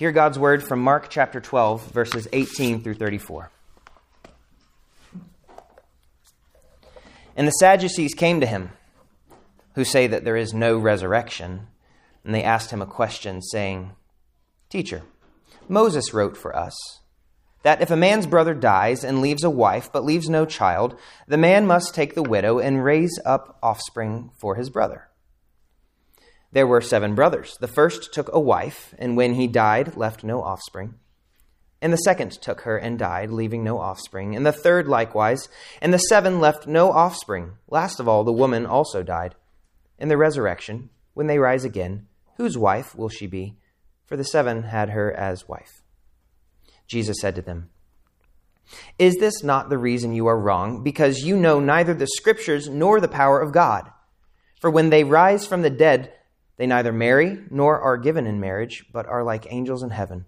Hear God's word from Mark chapter 12, verses 18 through 34. And the Sadducees came to him, who say that there is no resurrection, and they asked him a question, saying, Teacher, Moses wrote for us that if a man's brother dies and leaves a wife but leaves no child, the man must take the widow and raise up offspring for his brother. There were seven brothers. The first took a wife, and when he died, left no offspring. And the second took her and died, leaving no offspring. And the third likewise. And the seven left no offspring. Last of all, the woman also died. In the resurrection, when they rise again, whose wife will she be? For the seven had her as wife. Jesus said to them, Is this not the reason you are wrong? Because you know neither the Scriptures nor the power of God. For when they rise from the dead, they neither marry nor are given in marriage, but are like angels in heaven.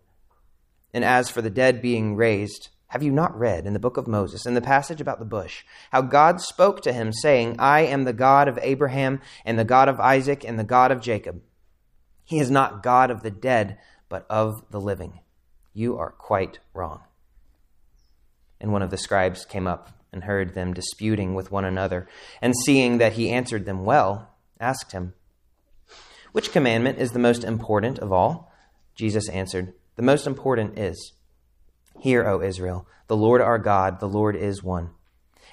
And as for the dead being raised, have you not read in the book of Moses, in the passage about the bush, how God spoke to him, saying, I am the God of Abraham, and the God of Isaac, and the God of Jacob? He is not God of the dead, but of the living. You are quite wrong. And one of the scribes came up and heard them disputing with one another, and seeing that he answered them well, asked him, which commandment is the most important of all? Jesus answered, The most important is, Hear, O Israel, the Lord our God, the Lord is one.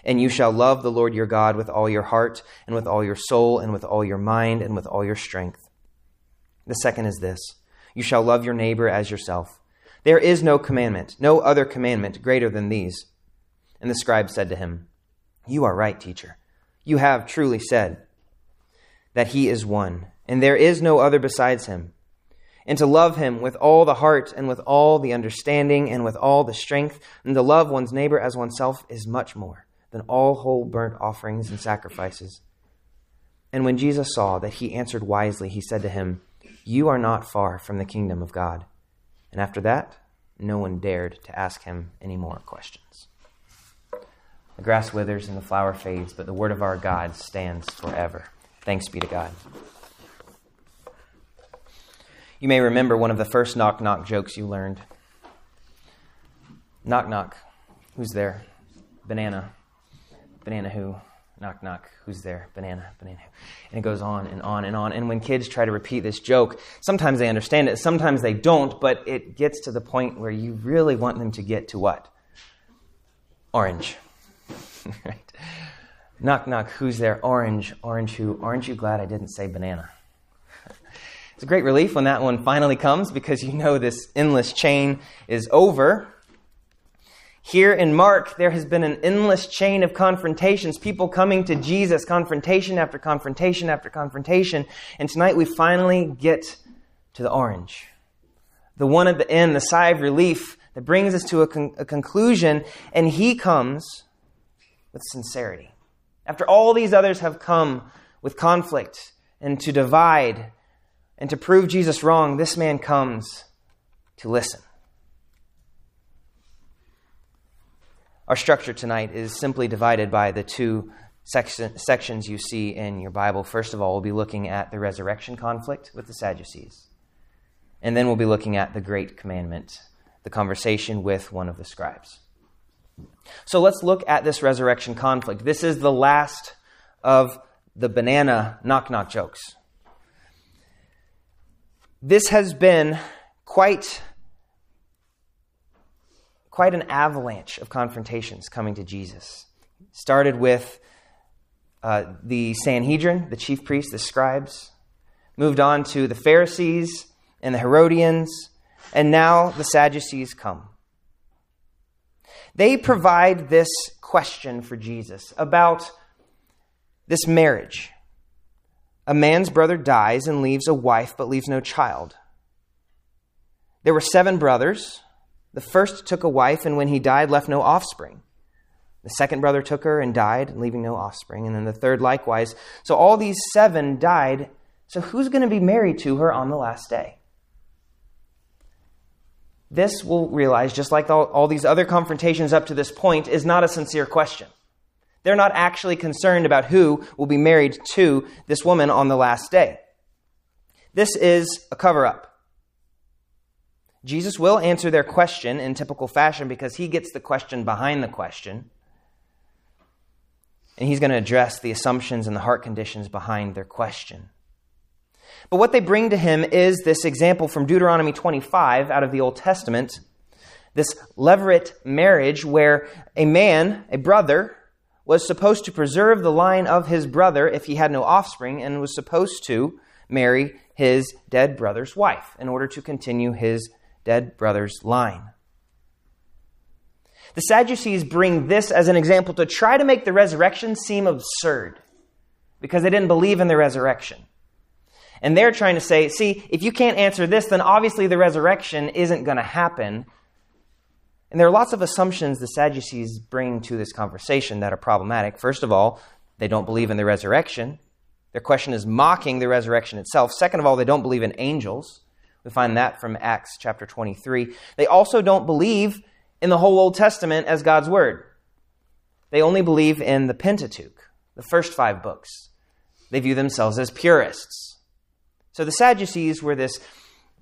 And you shall love the Lord your God with all your heart, and with all your soul, and with all your mind, and with all your strength. The second is this You shall love your neighbor as yourself. There is no commandment, no other commandment greater than these. And the scribe said to him, You are right, teacher. You have truly said that he is one and there is no other besides him. And to love him with all the heart and with all the understanding and with all the strength, and to love one's neighbor as oneself is much more than all whole burnt offerings and sacrifices. And when Jesus saw that he answered wisely, he said to him, You are not far from the kingdom of God. And after that, no one dared to ask him any more questions. The grass withers and the flower fades, but the word of our God stands forever. Thanks be to God. You may remember one of the first knock knock jokes you learned. Knock knock. Who's there? Banana. Banana who? Knock knock. Who's there? Banana. Banana who? And it goes on and on and on. And when kids try to repeat this joke, sometimes they understand it, sometimes they don't, but it gets to the point where you really want them to get to what? Orange. right? Knock knock. Who's there? Orange. Orange who? Aren't you glad I didn't say banana? It's a great relief when that one finally comes because you know this endless chain is over. Here in Mark, there has been an endless chain of confrontations, people coming to Jesus, confrontation after confrontation after confrontation. And tonight we finally get to the orange. The one at the end, the sigh of relief that brings us to a, con- a conclusion, and he comes with sincerity. After all these others have come with conflict and to divide and to prove Jesus wrong, this man comes to listen. Our structure tonight is simply divided by the two section, sections you see in your Bible. First of all, we'll be looking at the resurrection conflict with the Sadducees. And then we'll be looking at the great commandment, the conversation with one of the scribes. So let's look at this resurrection conflict. This is the last of the banana knock knock jokes. This has been quite, quite an avalanche of confrontations coming to Jesus. Started with uh, the Sanhedrin, the chief priests, the scribes, moved on to the Pharisees and the Herodians, and now the Sadducees come. They provide this question for Jesus about this marriage a man's brother dies and leaves a wife but leaves no child. There were seven brothers. The first took a wife, and when he died, left no offspring. The second brother took her and died, leaving no offspring. And then the third likewise. So all these seven died. So who's going to be married to her on the last day? This, we'll realize, just like all, all these other confrontations up to this point, is not a sincere question. They're not actually concerned about who will be married to this woman on the last day. This is a cover up. Jesus will answer their question in typical fashion because he gets the question behind the question. And he's going to address the assumptions and the heart conditions behind their question. But what they bring to him is this example from Deuteronomy 25 out of the Old Testament this levirate marriage where a man, a brother, was supposed to preserve the line of his brother if he had no offspring and was supposed to marry his dead brother's wife in order to continue his dead brother's line. The Sadducees bring this as an example to try to make the resurrection seem absurd because they didn't believe in the resurrection. And they're trying to say, see, if you can't answer this, then obviously the resurrection isn't going to happen. And there are lots of assumptions the Sadducees bring to this conversation that are problematic. First of all, they don't believe in the resurrection. Their question is mocking the resurrection itself. Second of all, they don't believe in angels. We find that from Acts chapter 23. They also don't believe in the whole Old Testament as God's Word. They only believe in the Pentateuch, the first five books. They view themselves as purists. So the Sadducees were this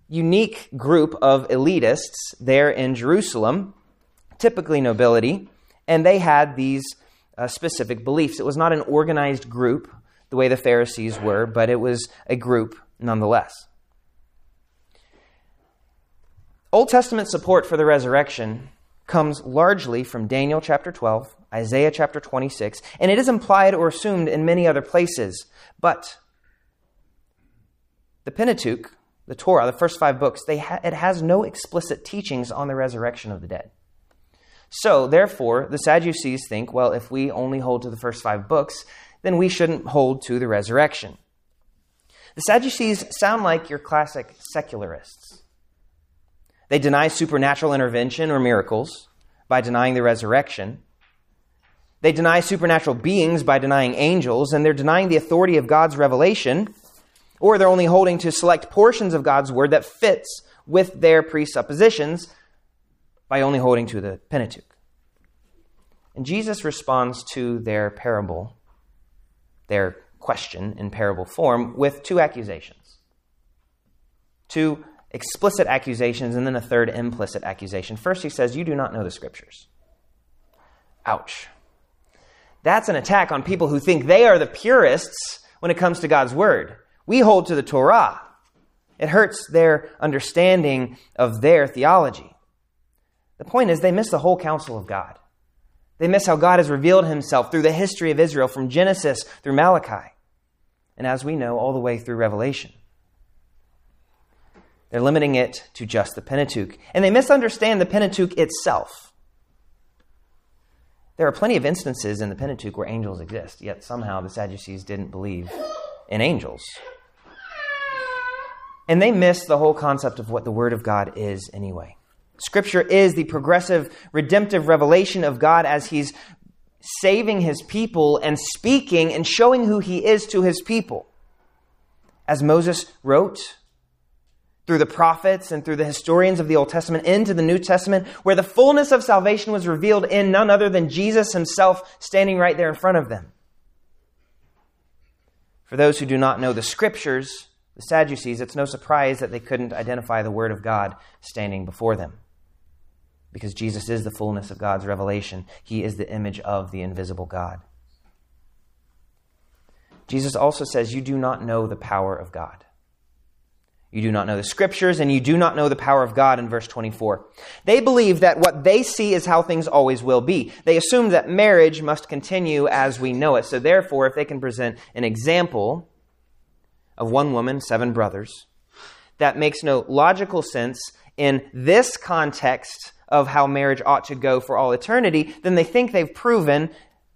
unique group of elitists there in Jerusalem, typically nobility, and they had these uh, specific beliefs. It was not an organized group the way the Pharisees were, but it was a group nonetheless. Old Testament support for the resurrection comes largely from Daniel chapter 12, Isaiah chapter 26, and it is implied or assumed in many other places. But the Pentateuch, the Torah, the first five books, ha- it has no explicit teachings on the resurrection of the dead. So, therefore, the Sadducees think, well, if we only hold to the first five books, then we shouldn't hold to the resurrection. The Sadducees sound like your classic secularists. They deny supernatural intervention or miracles by denying the resurrection. They deny supernatural beings by denying angels, and they're denying the authority of God's revelation, or they're only holding to select portions of God's word that fits with their presuppositions by only holding to the Pentateuch. And Jesus responds to their parable, their question in parable form, with two accusations. Two explicit accusations and then a third implicit accusation. First, he says, You do not know the scriptures. Ouch. That's an attack on people who think they are the purists when it comes to God's word. We hold to the Torah. It hurts their understanding of their theology. The point is, they miss the whole counsel of God. They miss how God has revealed himself through the history of Israel from Genesis through Malachi, and as we know, all the way through Revelation. They're limiting it to just the Pentateuch. And they misunderstand the Pentateuch itself. There are plenty of instances in the Pentateuch where angels exist, yet somehow the Sadducees didn't believe in angels. And they miss the whole concept of what the Word of God is anyway. Scripture is the progressive, redemptive revelation of God as He's saving His people and speaking and showing who He is to His people. As Moses wrote, through the prophets and through the historians of the Old Testament into the New Testament, where the fullness of salvation was revealed in none other than Jesus himself standing right there in front of them. For those who do not know the scriptures, the Sadducees, it's no surprise that they couldn't identify the Word of God standing before them. Because Jesus is the fullness of God's revelation, He is the image of the invisible God. Jesus also says, You do not know the power of God. You do not know the scriptures, and you do not know the power of God in verse 24. They believe that what they see is how things always will be. They assume that marriage must continue as we know it. So, therefore, if they can present an example of one woman, seven brothers, that makes no logical sense in this context of how marriage ought to go for all eternity, then they think they've proven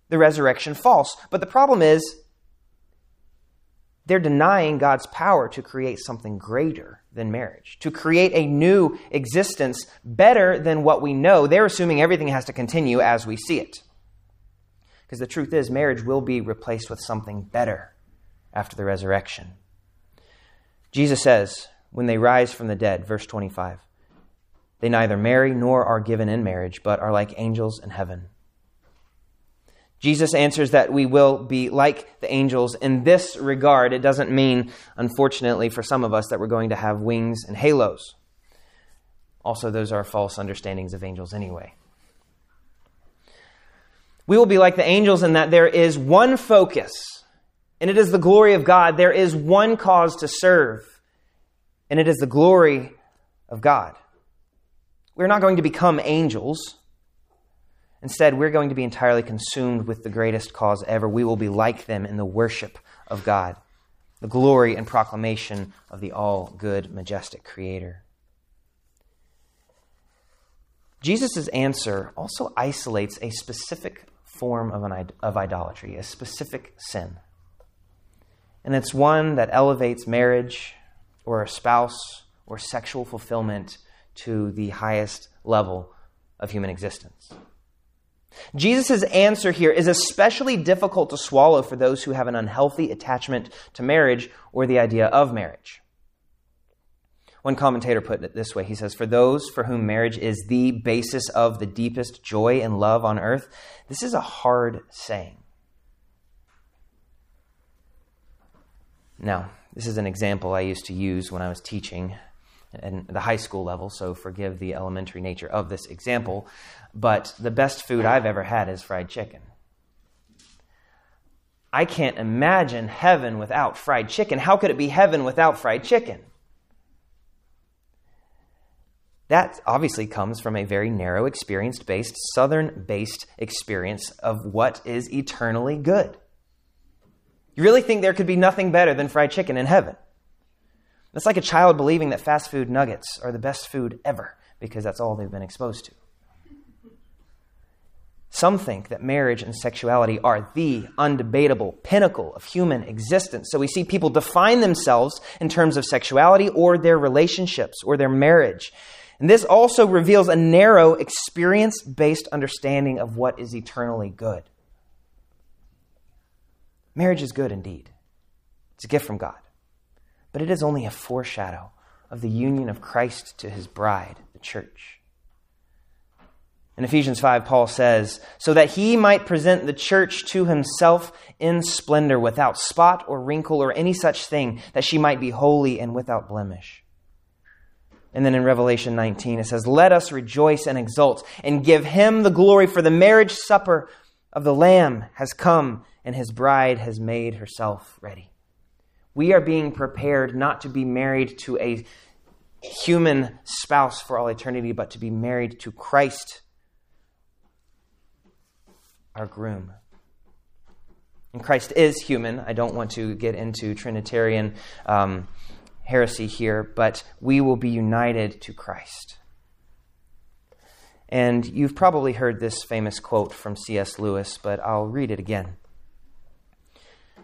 the resurrection false. But the problem is, they're denying God's power to create something greater than marriage, to create a new existence better than what we know. They're assuming everything has to continue as we see it. Because the truth is, marriage will be replaced with something better after the resurrection. Jesus says, when they rise from the dead, verse 25, they neither marry nor are given in marriage, but are like angels in heaven. Jesus answers that we will be like the angels in this regard. It doesn't mean, unfortunately, for some of us, that we're going to have wings and halos. Also, those are false understandings of angels anyway. We will be like the angels in that there is one focus, and it is the glory of God. There is one cause to serve, and it is the glory of God. We're not going to become angels. Instead, we're going to be entirely consumed with the greatest cause ever. We will be like them in the worship of God, the glory and proclamation of the all good, majestic Creator. Jesus' answer also isolates a specific form of, an, of idolatry, a specific sin. And it's one that elevates marriage or a spouse or sexual fulfillment to the highest level of human existence. Jesus' answer here is especially difficult to swallow for those who have an unhealthy attachment to marriage or the idea of marriage. One commentator put it this way He says, For those for whom marriage is the basis of the deepest joy and love on earth, this is a hard saying. Now, this is an example I used to use when I was teaching at the high school level, so forgive the elementary nature of this example. But the best food I've ever had is fried chicken. I can't imagine heaven without fried chicken. How could it be heaven without fried chicken? That obviously comes from a very narrow, experience based, southern based experience of what is eternally good. You really think there could be nothing better than fried chicken in heaven? It's like a child believing that fast food nuggets are the best food ever because that's all they've been exposed to. Some think that marriage and sexuality are the undebatable pinnacle of human existence. So we see people define themselves in terms of sexuality or their relationships or their marriage. And this also reveals a narrow, experience based understanding of what is eternally good. Marriage is good indeed, it's a gift from God. But it is only a foreshadow of the union of Christ to his bride, the church. In Ephesians 5, Paul says, So that he might present the church to himself in splendor, without spot or wrinkle or any such thing, that she might be holy and without blemish. And then in Revelation 19, it says, Let us rejoice and exult and give him the glory, for the marriage supper of the Lamb has come, and his bride has made herself ready. We are being prepared not to be married to a human spouse for all eternity, but to be married to Christ, our groom. And Christ is human. I don't want to get into Trinitarian. Um, heresy here, but we will be united to Christ. And you've probably heard this famous quote from C.S. Lewis, but I'll read it again.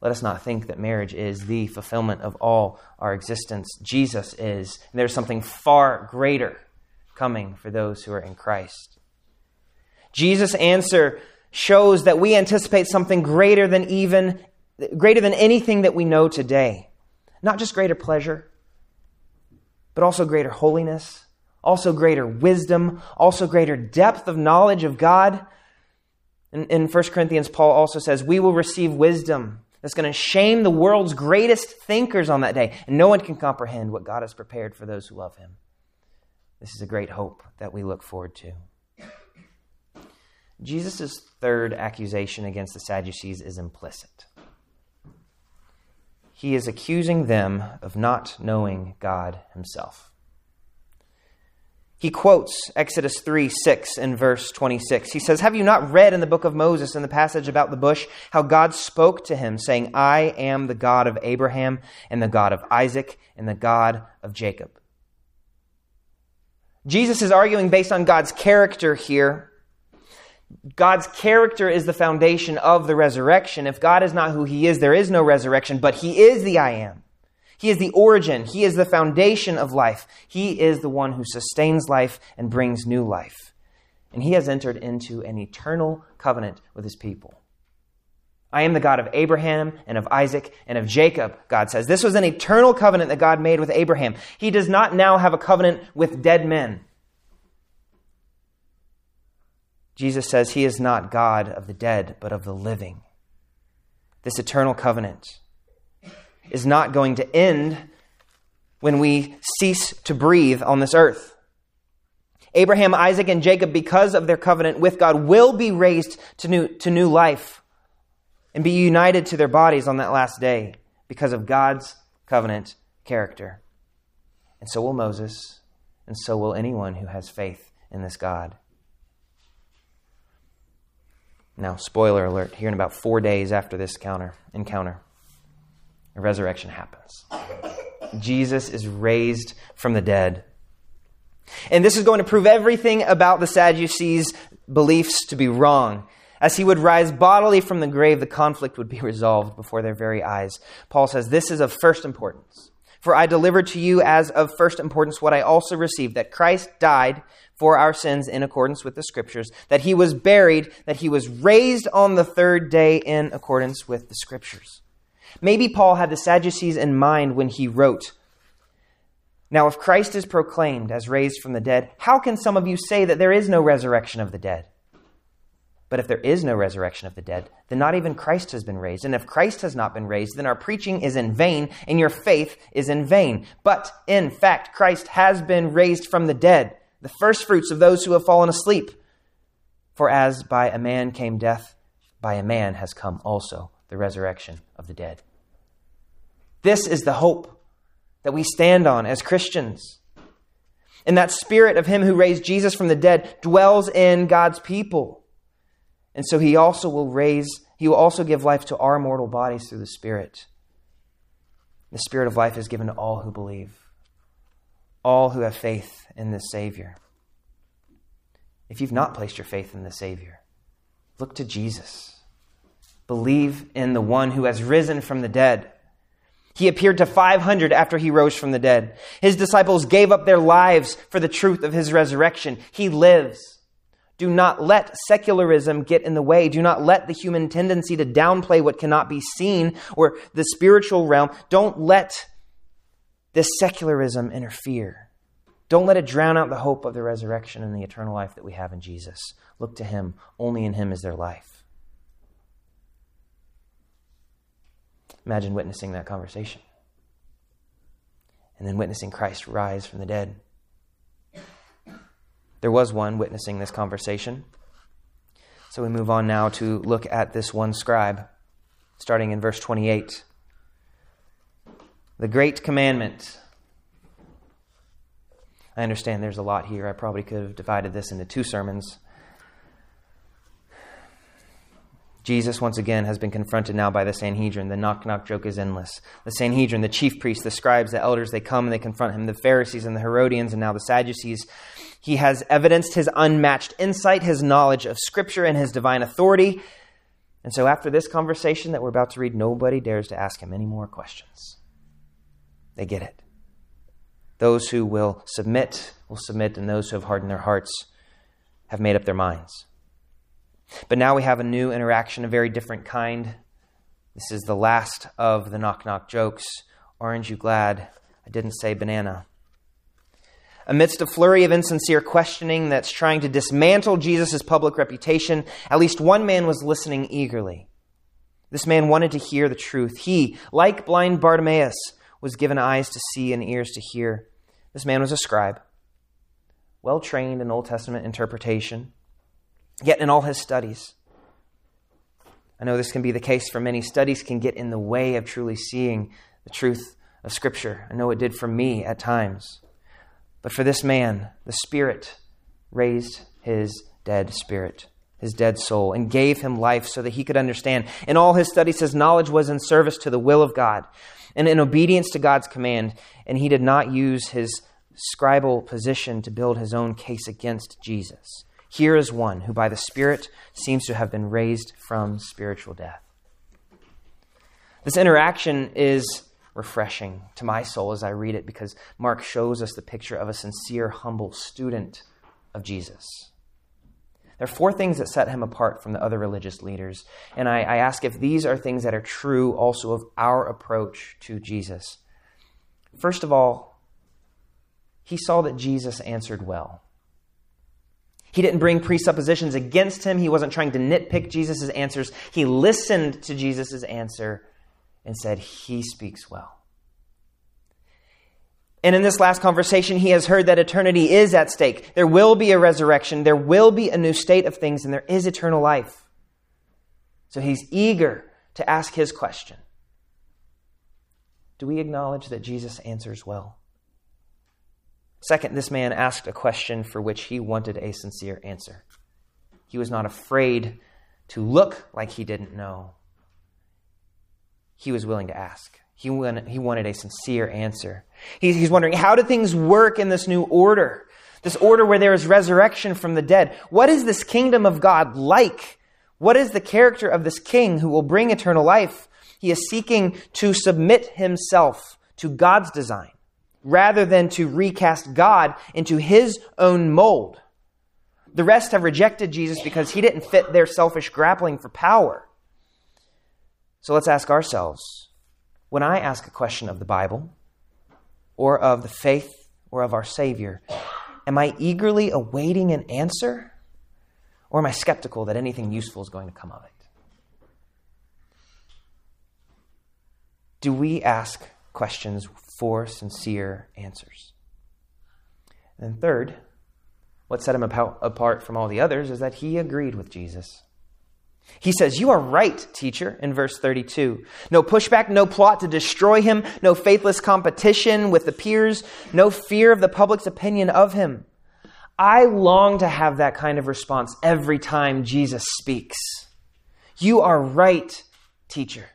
Let us not think that marriage is the fulfillment of all our existence. Jesus is, and there's something far greater coming for those who are in Christ. Jesus' answer shows that we anticipate something greater than even greater than anything that we know today. Not just greater pleasure, but also greater holiness, also greater wisdom, also greater depth of knowledge of God. In, in 1 Corinthians, Paul also says, We will receive wisdom that's going to shame the world's greatest thinkers on that day, and no one can comprehend what God has prepared for those who love Him. This is a great hope that we look forward to. Jesus' third accusation against the Sadducees is implicit. He is accusing them of not knowing God himself. He quotes Exodus 3 6 and verse 26. He says, Have you not read in the book of Moses, in the passage about the bush, how God spoke to him, saying, I am the God of Abraham, and the God of Isaac, and the God of Jacob? Jesus is arguing based on God's character here God's character is the foundation of the resurrection. If God is not who he is, there is no resurrection, but he is the I am. He is the origin. He is the foundation of life. He is the one who sustains life and brings new life. and he has entered into an eternal covenant with his people. I am the God of Abraham and of Isaac and of Jacob, God says. This was an eternal covenant that God made with Abraham. He does not now have a covenant with dead men. Jesus says he is not God of the dead, but of the living. This eternal covenant is not going to end when we cease to breathe on this earth. Abraham, Isaac, and Jacob, because of their covenant with God, will be raised to new, to new life and be united to their bodies on that last day because of God's covenant character. And so will Moses, and so will anyone who has faith in this God. Now, spoiler alert, here in about four days after this encounter, encounter resurrection happens. Jesus is raised from the dead. And this is going to prove everything about the Sadducees' beliefs to be wrong. As he would rise bodily from the grave, the conflict would be resolved before their very eyes. Paul says, This is of first importance. For I delivered to you as of first importance what I also received that Christ died for our sins in accordance with the Scriptures, that he was buried, that he was raised on the third day in accordance with the Scriptures. Maybe Paul had the Sadducees in mind when he wrote, Now, if Christ is proclaimed as raised from the dead, how can some of you say that there is no resurrection of the dead? But if there is no resurrection of the dead, then not even Christ has been raised. And if Christ has not been raised, then our preaching is in vain and your faith is in vain. But in fact, Christ has been raised from the dead, the firstfruits of those who have fallen asleep. For as by a man came death, by a man has come also the resurrection of the dead. This is the hope that we stand on as Christians. And that spirit of him who raised Jesus from the dead dwells in God's people. And so he also will raise, he will also give life to our mortal bodies through the Spirit. The Spirit of life is given to all who believe, all who have faith in the Savior. If you've not placed your faith in the Savior, look to Jesus. Believe in the one who has risen from the dead. He appeared to 500 after he rose from the dead. His disciples gave up their lives for the truth of his resurrection. He lives. Do not let secularism get in the way. Do not let the human tendency to downplay what cannot be seen or the spiritual realm. Don't let this secularism interfere. Don't let it drown out the hope of the resurrection and the eternal life that we have in Jesus. Look to Him. Only in Him is there life. Imagine witnessing that conversation and then witnessing Christ rise from the dead. There was one witnessing this conversation. So we move on now to look at this one scribe, starting in verse 28. The great commandment. I understand there's a lot here. I probably could have divided this into two sermons. Jesus, once again, has been confronted now by the Sanhedrin. The knock knock joke is endless. The Sanhedrin, the chief priests, the scribes, the elders, they come and they confront him. The Pharisees and the Herodians, and now the Sadducees. He has evidenced his unmatched insight, his knowledge of Scripture, and his divine authority. And so, after this conversation that we're about to read, nobody dares to ask him any more questions. They get it. Those who will submit will submit, and those who have hardened their hearts have made up their minds. But now we have a new interaction, a very different kind. This is the last of the knock knock jokes. Orange, you glad? I didn't say banana. Amidst a flurry of insincere questioning that's trying to dismantle Jesus' public reputation, at least one man was listening eagerly. This man wanted to hear the truth. He, like blind Bartimaeus, was given eyes to see and ears to hear. This man was a scribe, well trained in Old Testament interpretation, yet in all his studies. I know this can be the case for many. Studies can get in the way of truly seeing the truth of Scripture. I know it did for me at times. But for this man, the Spirit raised his dead spirit, his dead soul, and gave him life so that he could understand. In all his studies, his knowledge was in service to the will of God and in obedience to God's command, and he did not use his scribal position to build his own case against Jesus. Here is one who, by the Spirit, seems to have been raised from spiritual death. This interaction is refreshing to my soul as I read it because Mark shows us the picture of a sincere, humble student of Jesus. There are four things that set him apart from the other religious leaders. And I, I ask if these are things that are true also of our approach to Jesus. First of all, he saw that Jesus answered well. He didn't bring presuppositions against him. He wasn't trying to nitpick Jesus' answers. He listened to Jesus' answer and said, He speaks well. And in this last conversation, he has heard that eternity is at stake. There will be a resurrection, there will be a new state of things, and there is eternal life. So he's eager to ask his question Do we acknowledge that Jesus answers well? Second, this man asked a question for which he wanted a sincere answer. He was not afraid to look like he didn't know. He was willing to ask. He wanted, he wanted a sincere answer. He's, he's wondering, how do things work in this new order? This order where there is resurrection from the dead. What is this kingdom of God like? What is the character of this king who will bring eternal life? He is seeking to submit himself to God's design rather than to recast God into his own mold. The rest have rejected Jesus because he didn't fit their selfish grappling for power. So let's ask ourselves when I ask a question of the Bible, or of the faith, or of our Savior, am I eagerly awaiting an answer, or am I skeptical that anything useful is going to come of it? Do we ask questions for sincere answers? And third, what set him apart from all the others is that he agreed with Jesus. He says, You are right, teacher, in verse 32. No pushback, no plot to destroy him, no faithless competition with the peers, no fear of the public's opinion of him. I long to have that kind of response every time Jesus speaks. You are right, teacher.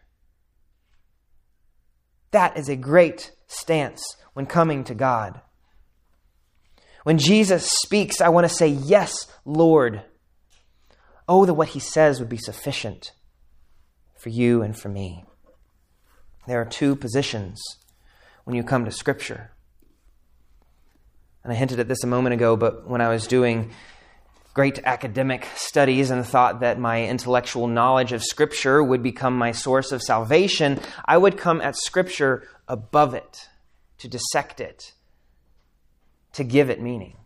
That is a great stance when coming to God. When Jesus speaks, I want to say, Yes, Lord. Oh, that what he says would be sufficient for you and for me. There are two positions when you come to Scripture. And I hinted at this a moment ago, but when I was doing great academic studies and thought that my intellectual knowledge of Scripture would become my source of salvation, I would come at Scripture above it, to dissect it, to give it meaning,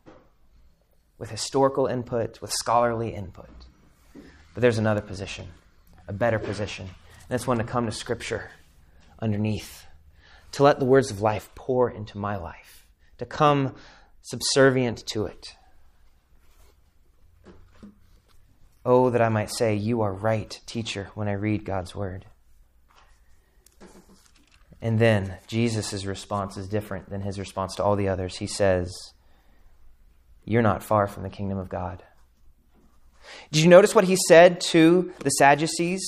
with historical input, with scholarly input. But there's another position, a better position. And one to come to Scripture underneath, to let the words of life pour into my life, to come subservient to it. Oh, that I might say, You are right, teacher, when I read God's word. And then Jesus' response is different than his response to all the others. He says, You're not far from the kingdom of God. Did you notice what he said to the Sadducees?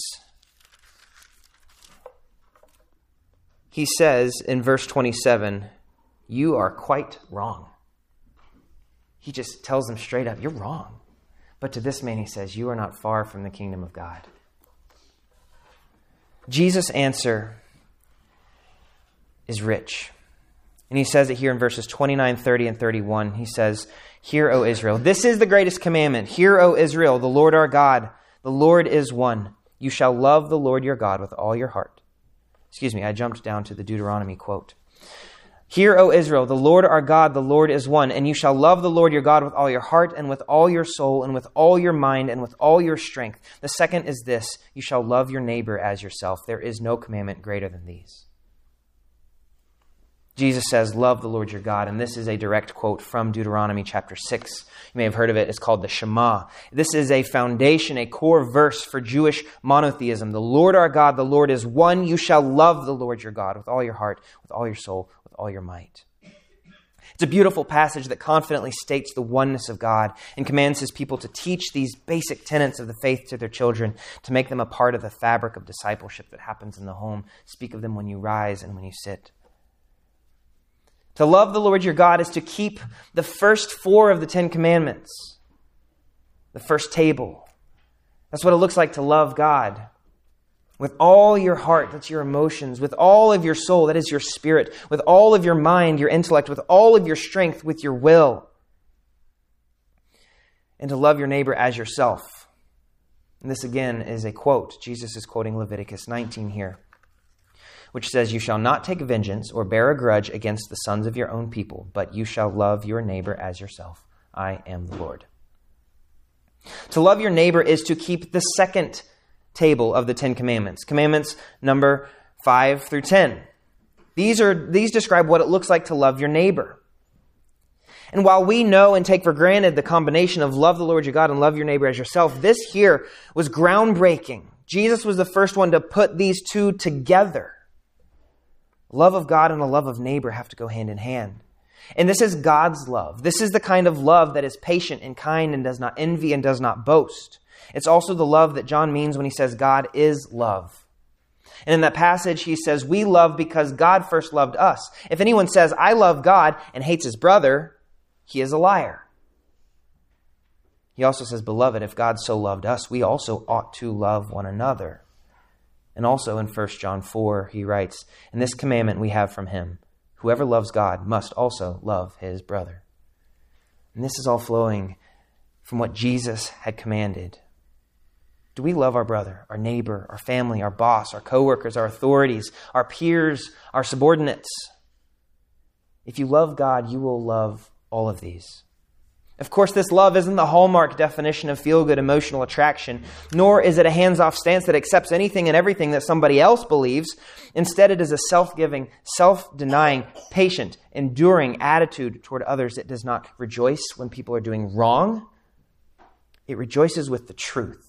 He says in verse 27, You are quite wrong. He just tells them straight up, You're wrong. But to this man, he says, You are not far from the kingdom of God. Jesus' answer is rich. And he says it here in verses 29, 30, and 31. He says, Hear, O Israel. This is the greatest commandment. Hear, O Israel, the Lord our God. The Lord is one. You shall love the Lord your God with all your heart. Excuse me, I jumped down to the Deuteronomy quote. Hear, O Israel, the Lord our God, the Lord is one, and you shall love the Lord your God with all your heart, and with all your soul, and with all your mind, and with all your strength. The second is this you shall love your neighbor as yourself. There is no commandment greater than these. Jesus says, Love the Lord your God. And this is a direct quote from Deuteronomy chapter 6. You may have heard of it. It's called the Shema. This is a foundation, a core verse for Jewish monotheism. The Lord our God, the Lord is one. You shall love the Lord your God with all your heart, with all your soul, with all your might. It's a beautiful passage that confidently states the oneness of God and commands his people to teach these basic tenets of the faith to their children, to make them a part of the fabric of discipleship that happens in the home. Speak of them when you rise and when you sit. To love the Lord your God is to keep the first four of the Ten Commandments, the first table. That's what it looks like to love God. With all your heart, that's your emotions, with all of your soul, that is your spirit, with all of your mind, your intellect, with all of your strength, with your will. and to love your neighbor as yourself. And this again is a quote. Jesus is quoting Leviticus 19 here, which says, You shall not take vengeance or bear a grudge against the sons of your own people, but you shall love your neighbor as yourself. I am the Lord. To love your neighbor is to keep the second table of the Ten Commandments, commandments number 5 through 10. These, are, these describe what it looks like to love your neighbor. And while we know and take for granted the combination of love the Lord your God and love your neighbor as yourself, this here was groundbreaking. Jesus was the first one to put these two together. Love of God and a love of neighbor have to go hand in hand. And this is God's love. This is the kind of love that is patient and kind and does not envy and does not boast. It's also the love that John means when he says God is love. And in that passage, he says, We love because God first loved us. If anyone says, I love God and hates his brother, he is a liar. He also says, Beloved, if God so loved us, we also ought to love one another. And also in 1 John 4, he writes, In this commandment we have from him whoever loves God must also love his brother. And this is all flowing from what Jesus had commanded. Do we love our brother, our neighbor, our family, our boss, our coworkers, our authorities, our peers, our subordinates? If you love God, you will love all of these. Of course, this love isn't the hallmark definition of feel good emotional attraction, nor is it a hands off stance that accepts anything and everything that somebody else believes. Instead, it is a self giving, self denying, patient, enduring attitude toward others. It does not rejoice when people are doing wrong, it rejoices with the truth.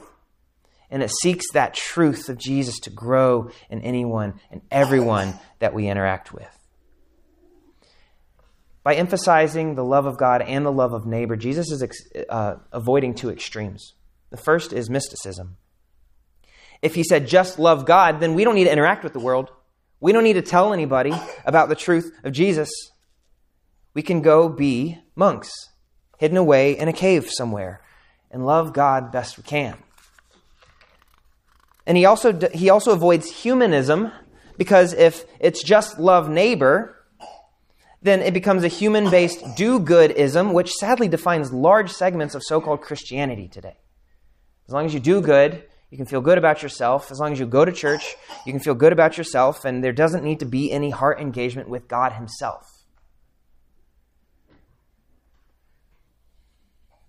And it seeks that truth of Jesus to grow in anyone and everyone that we interact with. By emphasizing the love of God and the love of neighbor, Jesus is uh, avoiding two extremes. The first is mysticism. If he said just love God, then we don't need to interact with the world. We don't need to tell anybody about the truth of Jesus. We can go be monks, hidden away in a cave somewhere, and love God best we can. And he also, he also avoids humanism because if it's just love neighbor, then it becomes a human based do goodism, which sadly defines large segments of so called Christianity today. As long as you do good, you can feel good about yourself. As long as you go to church, you can feel good about yourself, and there doesn't need to be any heart engagement with God Himself.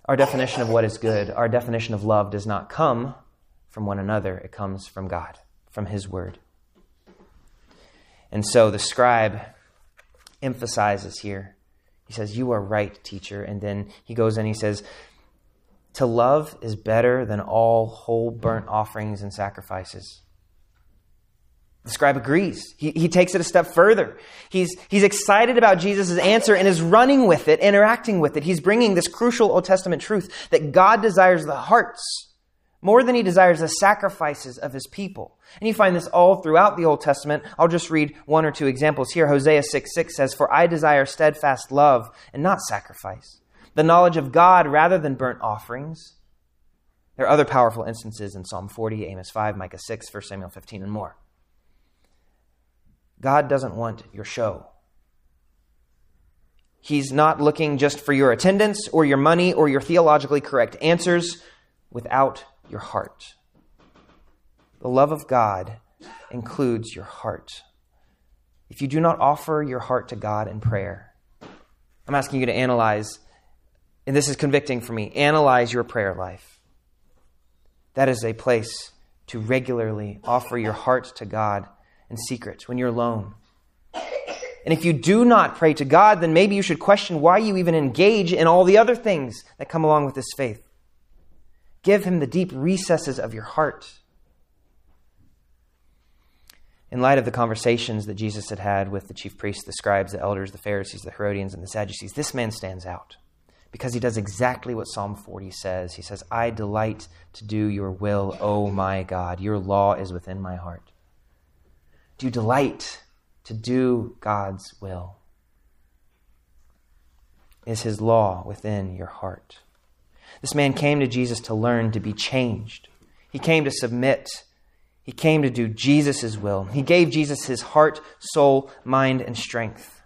Our definition of what is good, our definition of love, does not come from one another, it comes from God, from His Word. And so the scribe emphasizes here. He says, You are right, teacher. And then he goes and he says, To love is better than all whole burnt offerings and sacrifices. The scribe agrees. He, he takes it a step further. He's, he's excited about Jesus' answer and is running with it, interacting with it. He's bringing this crucial Old Testament truth that God desires the hearts more than he desires the sacrifices of his people. And you find this all throughout the Old Testament. I'll just read one or two examples here. Hosea 6 6 says, For I desire steadfast love and not sacrifice, the knowledge of God rather than burnt offerings. There are other powerful instances in Psalm 40, Amos 5, Micah 6, 1 Samuel 15, and more. God doesn't want your show. He's not looking just for your attendance or your money or your theologically correct answers without your heart. The love of God includes your heart. If you do not offer your heart to God in prayer, I'm asking you to analyze, and this is convicting for me, analyze your prayer life. That is a place to regularly offer your heart to God in secret when you're alone. And if you do not pray to God, then maybe you should question why you even engage in all the other things that come along with this faith. Give him the deep recesses of your heart. In light of the conversations that Jesus had had with the chief priests, the scribes, the elders, the Pharisees, the Herodians, and the Sadducees, this man stands out because he does exactly what Psalm 40 says. He says, I delight to do your will, O my God. Your law is within my heart. Do you delight to do God's will? Is his law within your heart? This man came to Jesus to learn to be changed. He came to submit. He came to do Jesus' will. He gave Jesus his heart, soul, mind, and strength.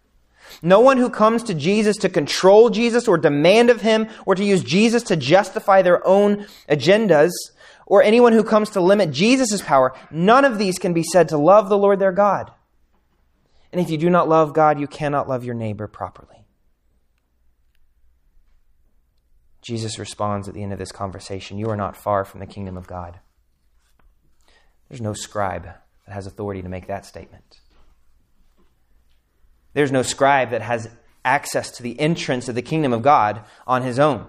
No one who comes to Jesus to control Jesus or demand of him or to use Jesus to justify their own agendas or anyone who comes to limit Jesus' power, none of these can be said to love the Lord their God. And if you do not love God, you cannot love your neighbor properly. Jesus responds at the end of this conversation You are not far from the kingdom of God. There's no scribe that has authority to make that statement. There's no scribe that has access to the entrance of the kingdom of God on his own.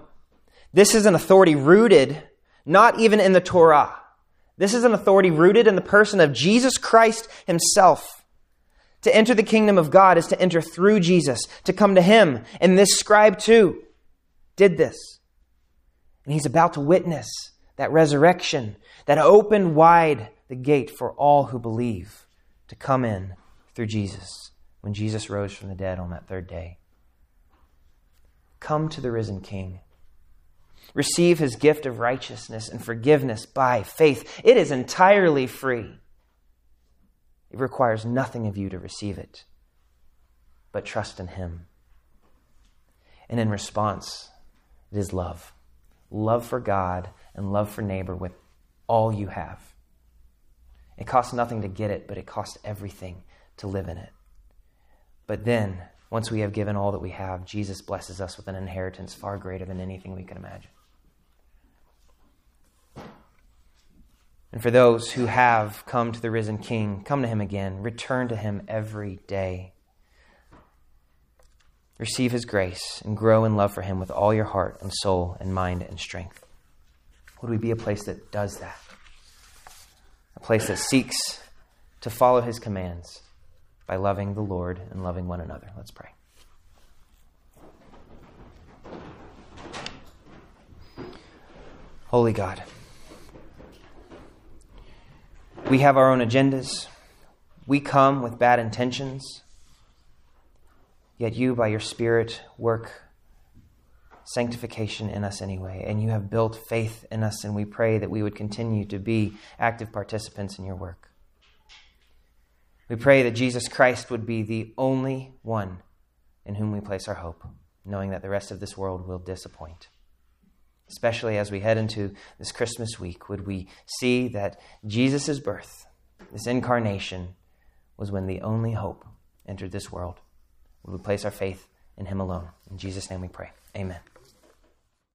This is an authority rooted not even in the Torah. This is an authority rooted in the person of Jesus Christ himself. To enter the kingdom of God is to enter through Jesus, to come to him. And this scribe too did this. And he's about to witness that resurrection that opened wide the gate for all who believe to come in through Jesus when Jesus rose from the dead on that third day. Come to the risen King. Receive his gift of righteousness and forgiveness by faith. It is entirely free. It requires nothing of you to receive it, but trust in him. And in response, it is love love for God and love for neighbor with all you have. It costs nothing to get it, but it costs everything to live in it. But then, once we have given all that we have, Jesus blesses us with an inheritance far greater than anything we can imagine. And for those who have come to the risen King, come to him again. Return to him every day. Receive his grace and grow in love for him with all your heart and soul and mind and strength. Would we be a place that does that? A place that seeks to follow his commands by loving the Lord and loving one another. Let's pray. Holy God, we have our own agendas. We come with bad intentions. Yet you, by your Spirit, work sanctification in us anyway. And you have built faith in us, and we pray that we would continue to be active participants in your work. We pray that Jesus Christ would be the only one in whom we place our hope, knowing that the rest of this world will disappoint. Especially as we head into this Christmas week, would we see that Jesus' birth, this incarnation, was when the only hope entered this world? Would we place our faith in Him alone? In Jesus' name we pray. Amen.